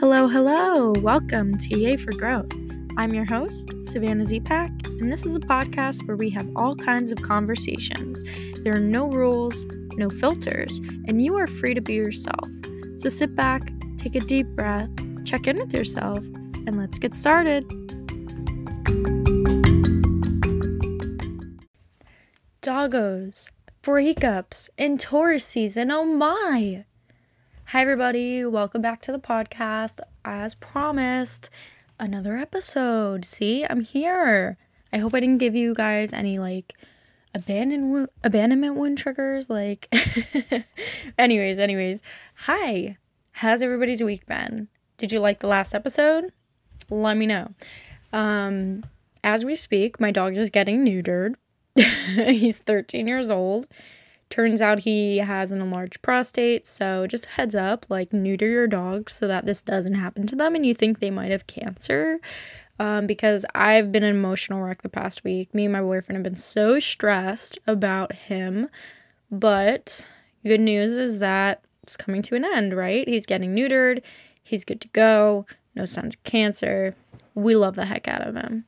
Hello, hello. Welcome to Yay for Growth. I'm your host, Savannah Zepak, and this is a podcast where we have all kinds of conversations. There are no rules, no filters, and you are free to be yourself. So sit back, take a deep breath, check in with yourself, and let's get started. Doggos, breakups, and Taurus season, oh my! Hi, everybody. Welcome back to the podcast. As promised, another episode. See, I'm here. I hope I didn't give you guys any like abandon abandonment wound triggers. Like, anyways, anyways. Hi. How's everybody's week been? Did you like the last episode? Let me know. Um, as we speak, my dog is getting neutered. He's 13 years old Turns out he has an enlarged prostate, so just heads up, like neuter your dog so that this doesn't happen to them and you think they might have cancer. Um, because I've been an emotional wreck the past week. Me and my boyfriend have been so stressed about him. But good news is that it's coming to an end, right? He's getting neutered, he's good to go, no signs of cancer. We love the heck out of him.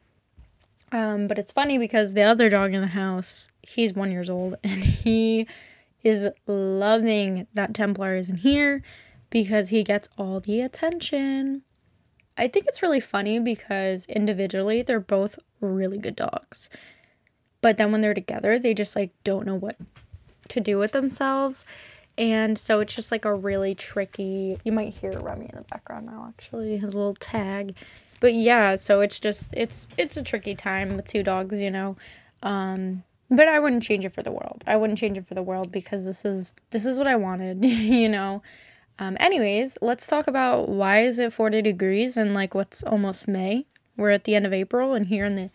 Um, but it's funny because the other dog in the house, he's one years old and he is loving that Templar isn't here because he gets all the attention. I think it's really funny because individually they're both really good dogs. But then when they're together, they just like don't know what to do with themselves. And so it's just like a really tricky. You might hear Remy in the background now, actually, his little tag but yeah, so it's just it's it's a tricky time with two dogs, you know. Um, but I wouldn't change it for the world. I wouldn't change it for the world because this is this is what I wanted, you know. Um, anyways, let's talk about why is it 40 degrees and like what's almost May. We're at the end of April and here in the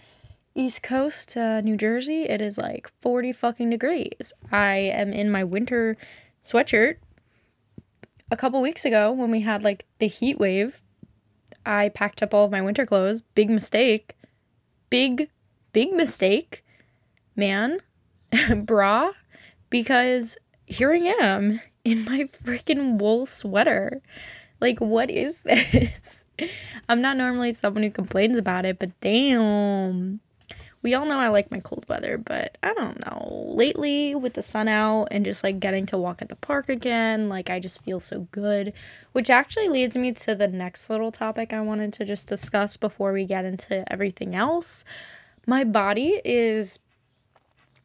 East Coast, uh, New Jersey, it is like 40 fucking degrees. I am in my winter sweatshirt. A couple weeks ago when we had like the heat wave, I packed up all of my winter clothes. Big mistake. Big, big mistake, man. Bra. Because here I am in my freaking wool sweater. Like, what is this? I'm not normally someone who complains about it, but damn we all know I like my cold weather, but I don't know. Lately, with the sun out and just like getting to walk at the park again, like I just feel so good. Which actually leads me to the next little topic I wanted to just discuss before we get into everything else. My body is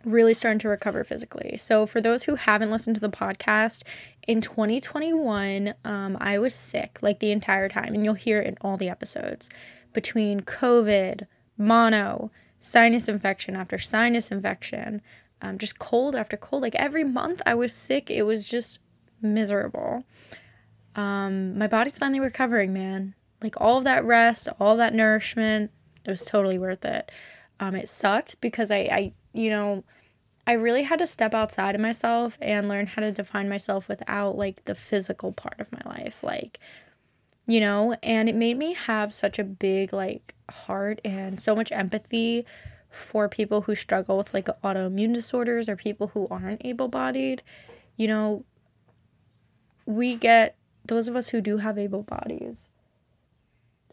really starting to recover physically. So, for those who haven't listened to the podcast, in 2021, um, I was sick like the entire time, and you'll hear it in all the episodes between COVID, mono, sinus infection after sinus infection, um, just cold after cold. Like every month I was sick. It was just miserable. Um, my body's finally recovering, man. Like all of that rest, all that nourishment, it was totally worth it. Um, it sucked because I, I, you know, I really had to step outside of myself and learn how to define myself without like the physical part of my life. Like, you know, and it made me have such a big like heart and so much empathy for people who struggle with like autoimmune disorders or people who aren't able-bodied. You know, we get those of us who do have able bodies.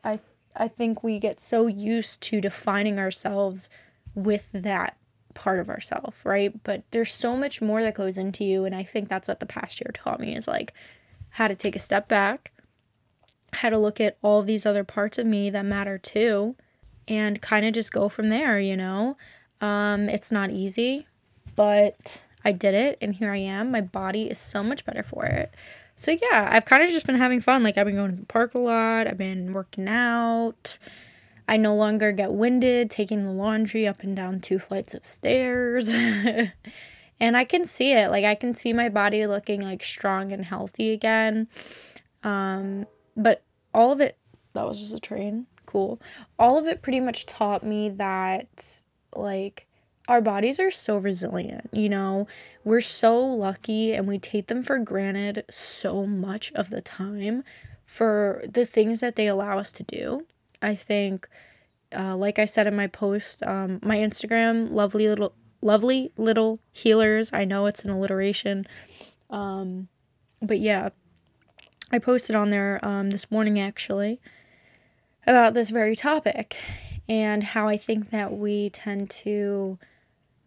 I I think we get so used to defining ourselves with that part of ourselves, right? But there's so much more that goes into you and I think that's what the past year taught me is like how to take a step back how to look at all these other parts of me that matter too and kind of just go from there, you know? Um, it's not easy, but I did it and here I am. My body is so much better for it. So yeah, I've kind of just been having fun. Like I've been going to the park a lot, I've been working out. I no longer get winded taking the laundry up and down two flights of stairs. and I can see it. Like I can see my body looking like strong and healthy again. Um but all of it, that was just a train. Cool. All of it pretty much taught me that, like, our bodies are so resilient, you know? We're so lucky and we take them for granted so much of the time for the things that they allow us to do. I think, uh, like I said in my post, um, my Instagram, lovely little, lovely little healers. I know it's an alliteration. Um, but yeah, I posted on there um, this morning actually about this very topic and how I think that we tend to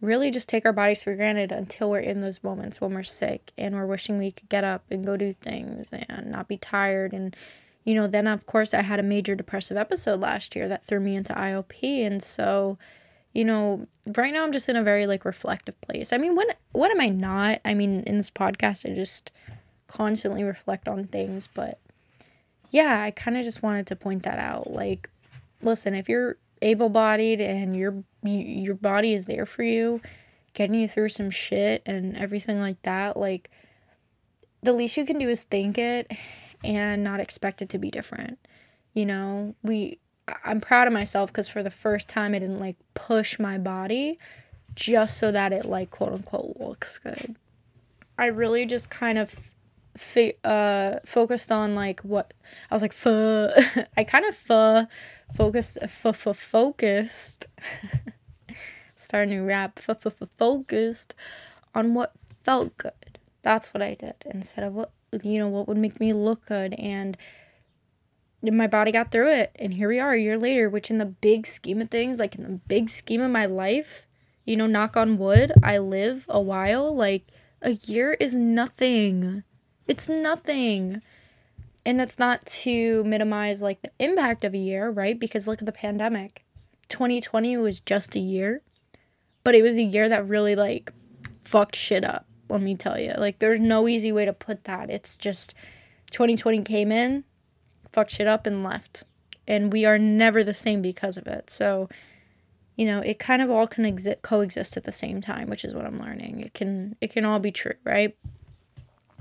really just take our bodies for granted until we're in those moments when we're sick and we're wishing we could get up and go do things and not be tired and you know then of course I had a major depressive episode last year that threw me into IOP and so you know right now I'm just in a very like reflective place. I mean when when am I not? I mean in this podcast I just constantly reflect on things but yeah, I kind of just wanted to point that out like listen, if you're able-bodied and your your body is there for you, getting you through some shit and everything like that, like the least you can do is think it and not expect it to be different. You know, we I'm proud of myself cuz for the first time I didn't like push my body just so that it like quote unquote looks good. I really just kind of uh focused on like what I was like fuh I kind of fuh focused f- f- focused start a new rap focused on what felt good that's what I did instead of what you know what would make me look good and my body got through it and here we are a year later which in the big scheme of things like in the big scheme of my life you know knock on wood I live a while like a year is nothing it's nothing. And that's not to minimize like the impact of a year, right? Because look at the pandemic. 2020 was just a year, but it was a year that really like fucked shit up, let me tell you. Like there's no easy way to put that. It's just 2020 came in, fucked shit up and left. And we are never the same because of it. So, you know, it kind of all can exist coexist at the same time, which is what I'm learning. It can it can all be true, right?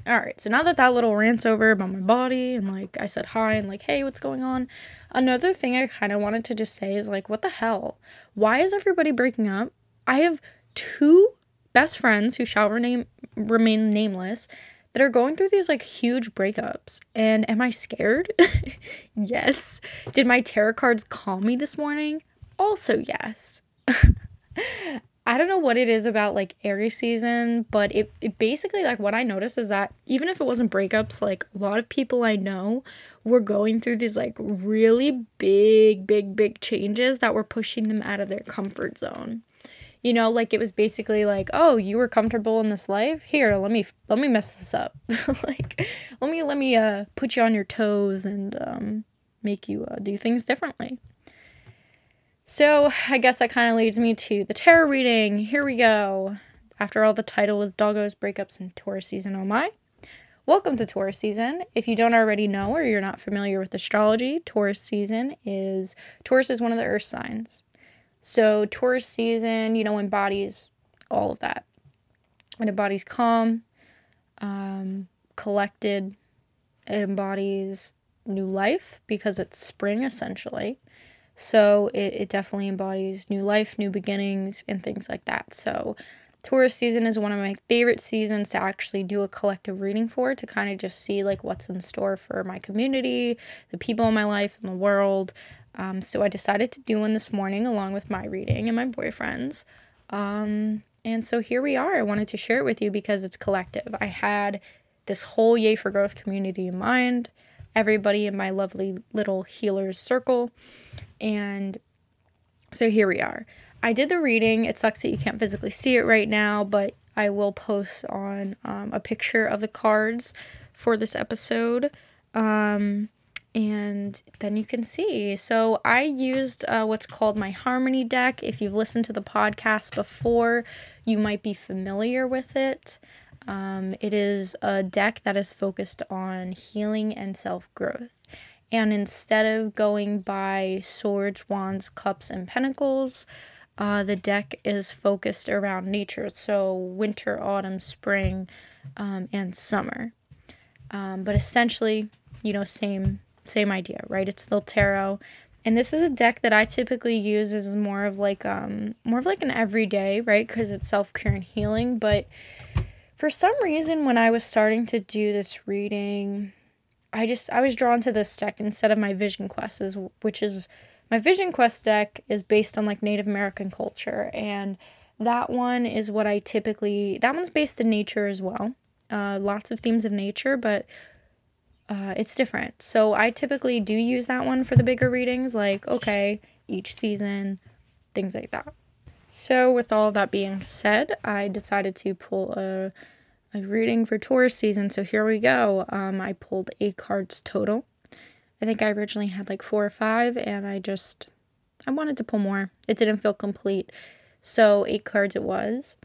All right, so now that that little rant's over about my body and like I said hi and like, hey, what's going on? Another thing I kind of wanted to just say is like, what the hell? Why is everybody breaking up? I have two best friends who shall rename, remain nameless that are going through these like huge breakups. And am I scared? yes. Did my tarot cards call me this morning? Also, yes. I don't know what it is about like Aries season, but it, it basically like what I noticed is that even if it wasn't breakups, like a lot of people I know were going through these like really big, big, big changes that were pushing them out of their comfort zone. You know, like it was basically like, oh, you were comfortable in this life. Here, let me let me mess this up. like, let me let me uh put you on your toes and um make you uh, do things differently. So I guess that kind of leads me to the tarot reading. Here we go. After all, the title was Doggos, Breakups, and Taurus Season Oh My. Welcome to Taurus season. If you don't already know or you're not familiar with astrology, Taurus season is Taurus is one of the earth signs. So Taurus season, you know, embodies all of that. It embodies calm, um, collected. It embodies new life because it's spring essentially. So it, it definitely embodies new life, new beginnings, and things like that. So Taurus season is one of my favorite seasons to actually do a collective reading for to kind of just see like what's in store for my community, the people in my life, and the world. Um, so I decided to do one this morning along with my reading and my boyfriend's. Um, and so here we are. I wanted to share it with you because it's collective. I had this whole Yay for Growth community in mind, everybody in my lovely little healers circle. And so here we are. I did the reading. It sucks that you can't physically see it right now, but I will post on um, a picture of the cards for this episode. Um, and then you can see. So I used uh, what's called my Harmony deck. If you've listened to the podcast before, you might be familiar with it. Um, it is a deck that is focused on healing and self growth. And instead of going by swords, wands, cups, and pentacles, uh, the deck is focused around nature. So winter, autumn, spring, um, and summer. Um, but essentially, you know, same same idea, right? It's still tarot. And this is a deck that I typically use as more of like um more of like an everyday, right? Because it's self care and healing. But for some reason, when I was starting to do this reading, I just I was drawn to this deck instead of my Vision Quest, is which is my Vision Quest deck is based on like Native American culture, and that one is what I typically. That one's based in nature as well. Uh, lots of themes of nature, but uh, it's different. So I typically do use that one for the bigger readings, like, okay, each season, things like that. So, with all that being said, I decided to pull a, a reading for Taurus season. So, here we go. Um, I pulled eight cards total. I think I originally had like four or five, and I just I wanted to pull more. It didn't feel complete. So, eight cards it was.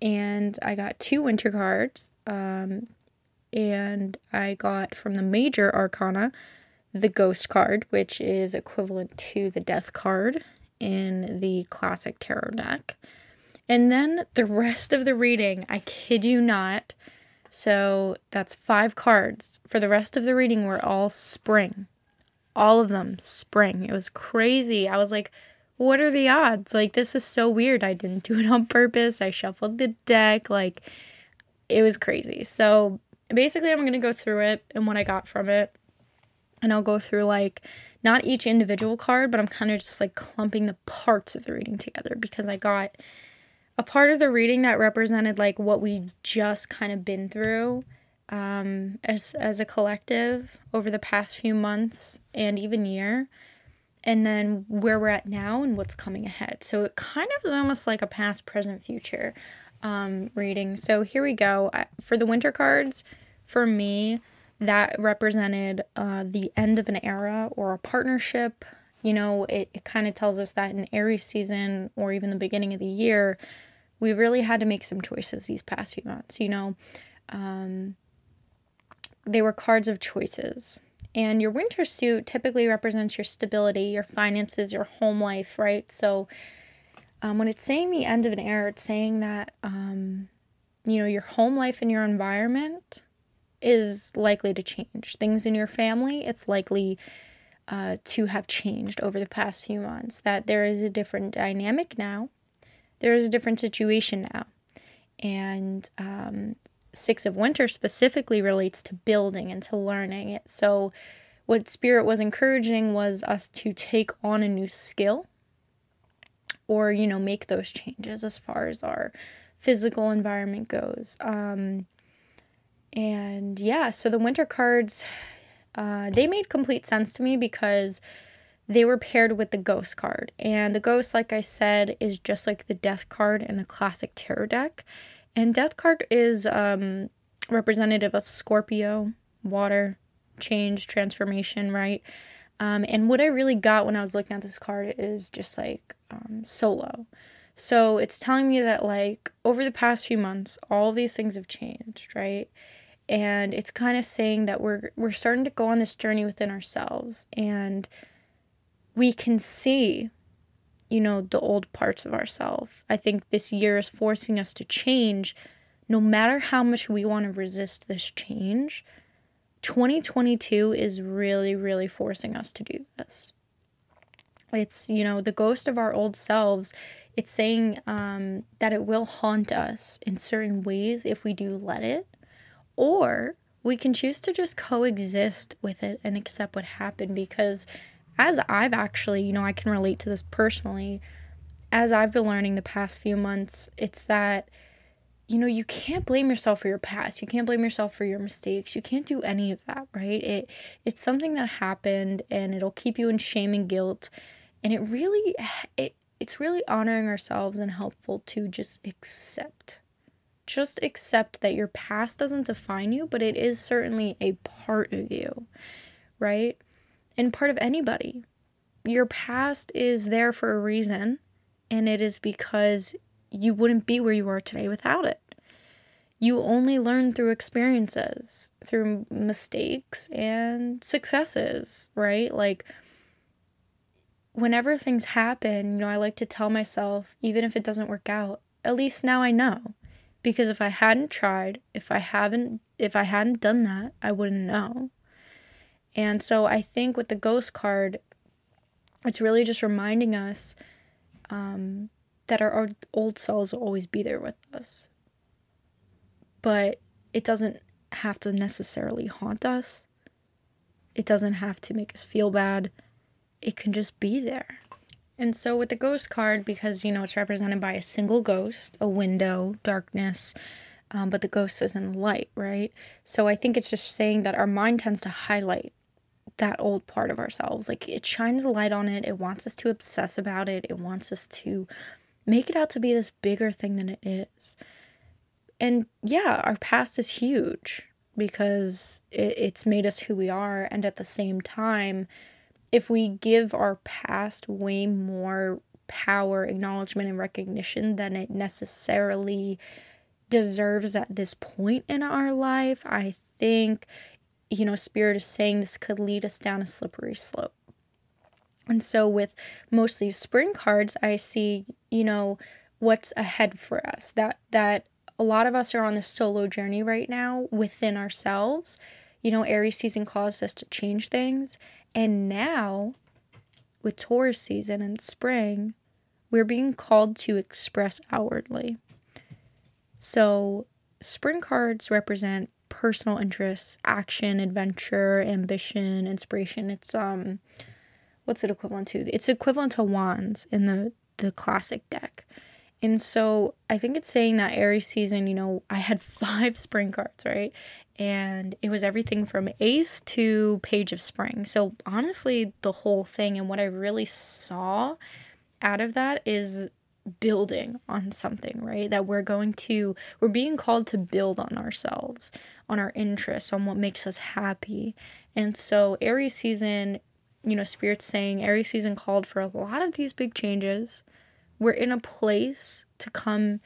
And I got two winter cards. Um, and I got from the major arcana the ghost card, which is equivalent to the death card in the classic tarot deck. And then the rest of the reading, I kid you not. So that's five cards. For the rest of the reading, were all spring. All of them spring. It was crazy. I was like, what are the odds? Like, this is so weird. I didn't do it on purpose. I shuffled the deck. Like, it was crazy. So basically, I'm going to go through it and what I got from it. And I'll go through like not each individual card, but I'm kind of just like clumping the parts of the reading together because I got a part of the reading that represented like what we just kind of been through um, as as a collective over the past few months and even year, and then where we're at now and what's coming ahead. So it kind of is almost like a past, present, future um, reading. So here we go for the winter cards. For me, that represented uh, the end of an era or a partnership. You know, it, it kind of tells us that in Aries season or even the beginning of the year, we really had to make some choices these past few months. You know, um, they were cards of choices. And your winter suit typically represents your stability, your finances, your home life, right? So um, when it's saying the end of an era, it's saying that, um, you know, your home life and your environment is likely to change. Things in your family, it's likely uh, to have changed over the past few months. That there is a different dynamic now, there is a different situation now. And um, Six of Winter specifically relates to building and to learning it. So, what Spirit was encouraging was us to take on a new skill or, you know, make those changes as far as our physical environment goes. Um, and yeah, so the winter cards, uh, they made complete sense to me because they were paired with the ghost card. And the ghost, like I said, is just like the death card in the classic tarot deck. And death card is um, representative of Scorpio, water, change, transformation, right? Um, and what I really got when I was looking at this card is just like um, solo. So it's telling me that, like, over the past few months, all these things have changed, right? And it's kind of saying that we're we're starting to go on this journey within ourselves and we can see you know the old parts of ourselves. I think this year is forcing us to change. No matter how much we want to resist this change 2022 is really really forcing us to do this. It's you know the ghost of our old selves. It's saying um, that it will haunt us in certain ways if we do let it or we can choose to just coexist with it and accept what happened because as I've actually, you know, I can relate to this personally. As I've been learning the past few months, it's that you know, you can't blame yourself for your past. You can't blame yourself for your mistakes. You can't do any of that, right? It it's something that happened and it'll keep you in shame and guilt. And it really it it's really honoring ourselves and helpful to just accept just accept that your past doesn't define you, but it is certainly a part of you, right? And part of anybody. Your past is there for a reason, and it is because you wouldn't be where you are today without it. You only learn through experiences, through mistakes and successes, right? Like, whenever things happen, you know, I like to tell myself, even if it doesn't work out, at least now I know because if I hadn't tried, if I haven't if I hadn't done that, I wouldn't know. And so I think with the ghost card, it's really just reminding us um, that our, our old selves will always be there with us. But it doesn't have to necessarily haunt us. It doesn't have to make us feel bad. It can just be there. And so with the ghost card, because you know it's represented by a single ghost, a window, darkness, um, but the ghost is in the light, right? So I think it's just saying that our mind tends to highlight that old part of ourselves. Like it shines a light on it, it wants us to obsess about it, it wants us to make it out to be this bigger thing than it is. And yeah, our past is huge because it, it's made us who we are. And at the same time, if we give our past way more power, acknowledgement, and recognition than it necessarily deserves at this point in our life, I think, you know, Spirit is saying this could lead us down a slippery slope. And so, with mostly spring cards, I see, you know, what's ahead for us. That, that a lot of us are on the solo journey right now within ourselves. You know, Aries season caused us to change things. And now, with Taurus season and spring, we're being called to express outwardly. So, spring cards represent personal interests, action, adventure, ambition, inspiration. It's um what's it equivalent to? It's equivalent to wands in the the classic deck. And so I think it's saying that Aries season, you know, I had five spring cards, right? And it was everything from ace to page of spring. So honestly, the whole thing and what I really saw out of that is building on something, right? That we're going to, we're being called to build on ourselves, on our interests, on what makes us happy. And so, Aries season, you know, Spirit's saying Aries season called for a lot of these big changes. We're in a place to come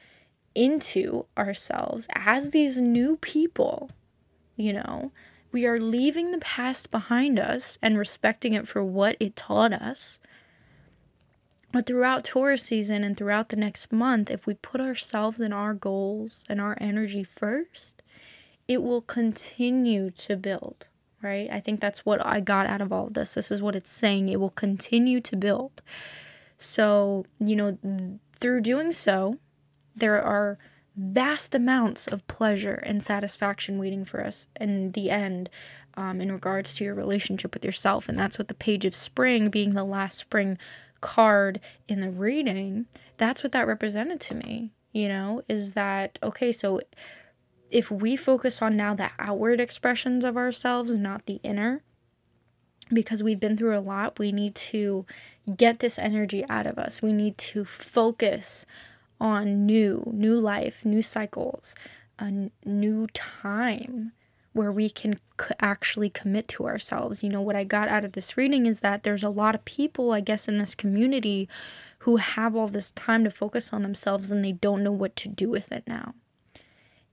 into ourselves as these new people, you know. We are leaving the past behind us and respecting it for what it taught us but throughout Taurus season and throughout the next month, if we put ourselves and our goals and our energy first, it will continue to build, right? I think that's what I got out of all of this. This is what it's saying. It will continue to build. So, you know, th- through doing so, there are vast amounts of pleasure and satisfaction waiting for us in the end um, in regards to your relationship with yourself. And that's what the page of spring, being the last spring card in the reading, that's what that represented to me, you know, is that okay, so if we focus on now the outward expressions of ourselves, not the inner, because we've been through a lot, we need to get this energy out of us. We need to focus on new, new life, new cycles, a new time where we can actually commit to ourselves. You know, what I got out of this reading is that there's a lot of people, I guess, in this community who have all this time to focus on themselves and they don't know what to do with it now.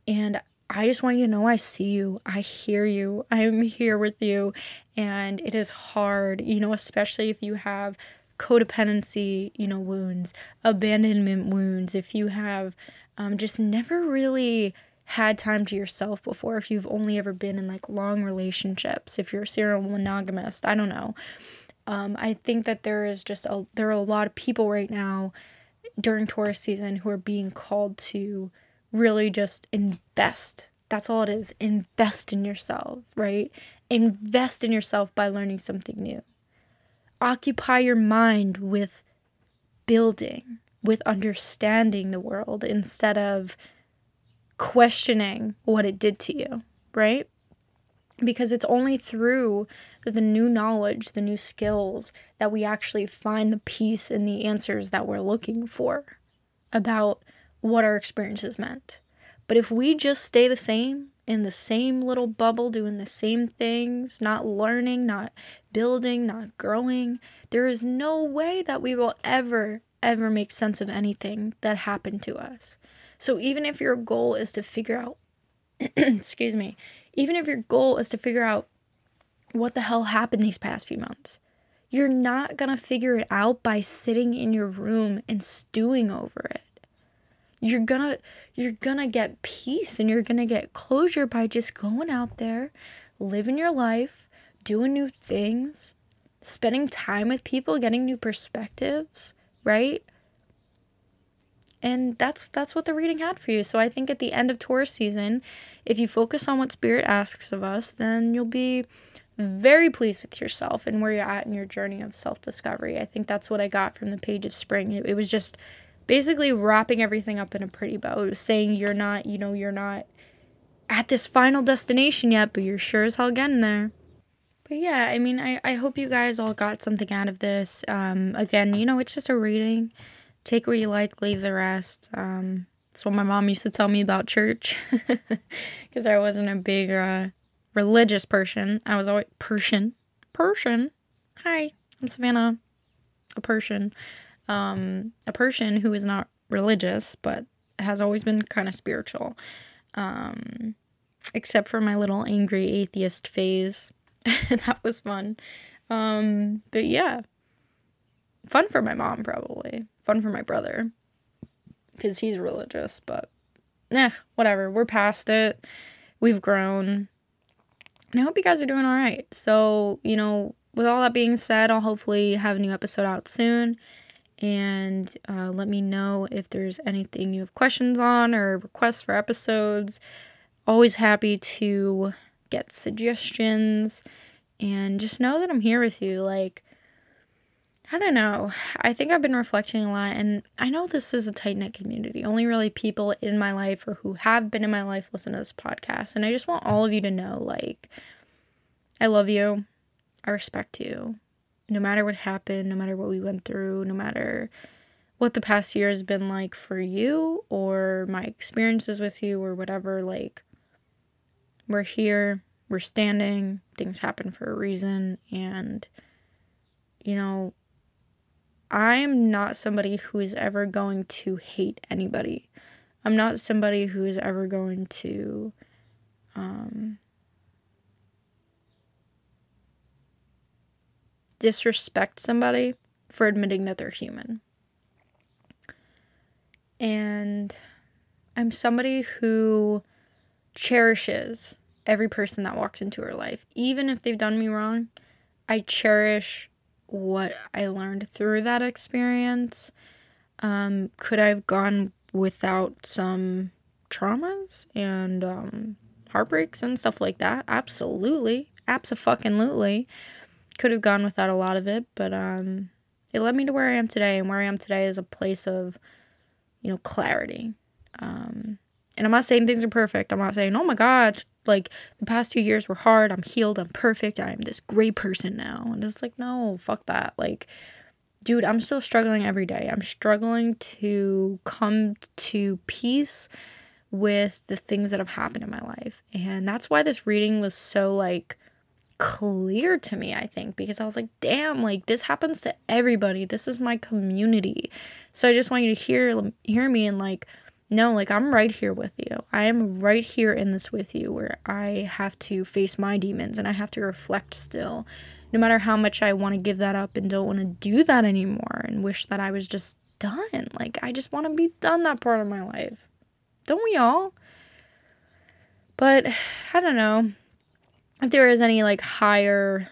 And I just want you to know I see you, I hear you, I'm here with you, and it is hard, you know, especially if you have codependency, you know, wounds, abandonment wounds, if you have um, just never really had time to yourself before, if you've only ever been in like long relationships, if you're a serial monogamist, I don't know. Um, I think that there is just a there are a lot of people right now during Taurus season who are being called to really just invest. That's all it is. Invest in yourself, right? Invest in yourself by learning something new. Occupy your mind with building, with understanding the world instead of questioning what it did to you, right? Because it's only through the new knowledge, the new skills, that we actually find the peace and the answers that we're looking for about what our experiences meant. But if we just stay the same in the same little bubble, doing the same things, not learning, not building, not growing, there is no way that we will ever, ever make sense of anything that happened to us. So even if your goal is to figure out, excuse me, even if your goal is to figure out what the hell happened these past few months, you're not gonna figure it out by sitting in your room and stewing over it. You're gonna you're gonna get peace and you're gonna get closure by just going out there, living your life, doing new things, spending time with people, getting new perspectives, right? and that's that's what the reading had for you. So i think at the end of taurus season if you focus on what spirit asks of us then you'll be very pleased with yourself and where you're at in your journey of self-discovery. I think that's what i got from the page of spring. It, it was just basically wrapping everything up in a pretty bow, saying you're not, you know, you're not at this final destination yet, but you're sure as hell getting there. But yeah, I mean, I, I hope you guys all got something out of this. Um, again, you know, it's just a reading. Take what you like, leave the rest. Um, that's what my mom used to tell me about church because I wasn't a big uh, religious person. I was always Persian. Persian. Hi, I'm Savannah, a Persian. Um, a person who is not religious but has always been kind of spiritual. Um, except for my little angry atheist phase. that was fun. Um, but yeah, fun for my mom, probably. Fun for my brother. Because he's religious, but eh, whatever. We're past it. We've grown. And I hope you guys are doing all right. So, you know, with all that being said, I'll hopefully have a new episode out soon. And uh, let me know if there's anything you have questions on or requests for episodes. Always happy to get suggestions. And just know that I'm here with you. Like, I don't know. I think I've been reflecting a lot, and I know this is a tight knit community. Only really people in my life or who have been in my life listen to this podcast. And I just want all of you to know like, I love you. I respect you. No matter what happened, no matter what we went through, no matter what the past year has been like for you or my experiences with you or whatever, like, we're here, we're standing, things happen for a reason. And, you know, I'm not somebody who is ever going to hate anybody. I'm not somebody who is ever going to um, disrespect somebody for admitting that they're human. And I'm somebody who cherishes every person that walks into her life. Even if they've done me wrong, I cherish what I learned through that experience. Um, could I have gone without some traumas and um, heartbreaks and stuff like that? Absolutely. Absolutely could have gone without a lot of it, but um, it led me to where I am today. And where I am today is a place of, you know, clarity. Um, and I'm not saying things are perfect. I'm not saying, oh my God, like the past two years were hard. I'm healed. I'm perfect. I'm this great person now. And it's like, no, fuck that. Like, dude, I'm still struggling every day. I'm struggling to come to peace with the things that have happened in my life. And that's why this reading was so like clear to me, I think, because I was like, damn, like this happens to everybody. This is my community. So I just want you to hear hear me and like no, like I'm right here with you. I am right here in this with you where I have to face my demons and I have to reflect still. No matter how much I want to give that up and don't want to do that anymore and wish that I was just done. Like I just want to be done that part of my life. Don't we all? But I don't know if there is any like higher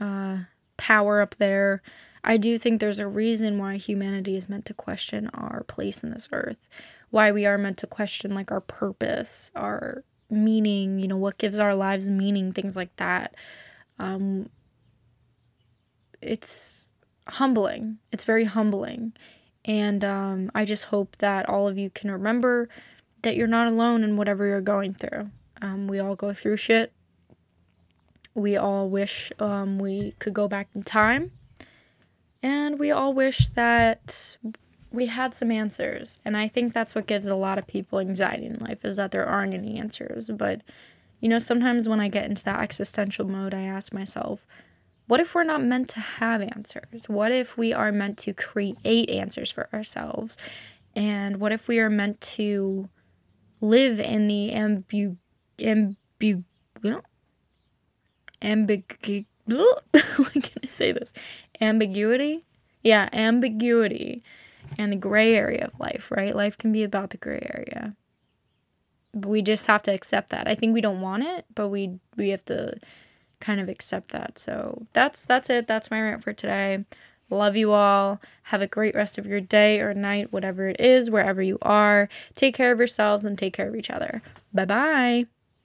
uh, power up there, I do think there's a reason why humanity is meant to question our place in this earth, why we are meant to question like our purpose, our meaning, you know, what gives our lives meaning, things like that. Um, it's humbling. It's very humbling. And um, I just hope that all of you can remember that you're not alone in whatever you're going through. Um, we all go through shit we all wish um, we could go back in time. And we all wish that we had some answers. And I think that's what gives a lot of people anxiety in life is that there aren't any answers. But, you know, sometimes when I get into that existential mode, I ask myself, what if we're not meant to have answers? What if we are meant to create answers for ourselves? And what if we are meant to live in the ambu, ambu, ambiguity. What can I say this? Ambiguity? Yeah, ambiguity and the gray area of life, right? Life can be about the gray area. We just have to accept that. I think we don't want it, but we we have to kind of accept that. So that's that's it. That's my rant for today. Love you all. Have a great rest of your day or night, whatever it is, wherever you are. Take care of yourselves and take care of each other. Bye bye.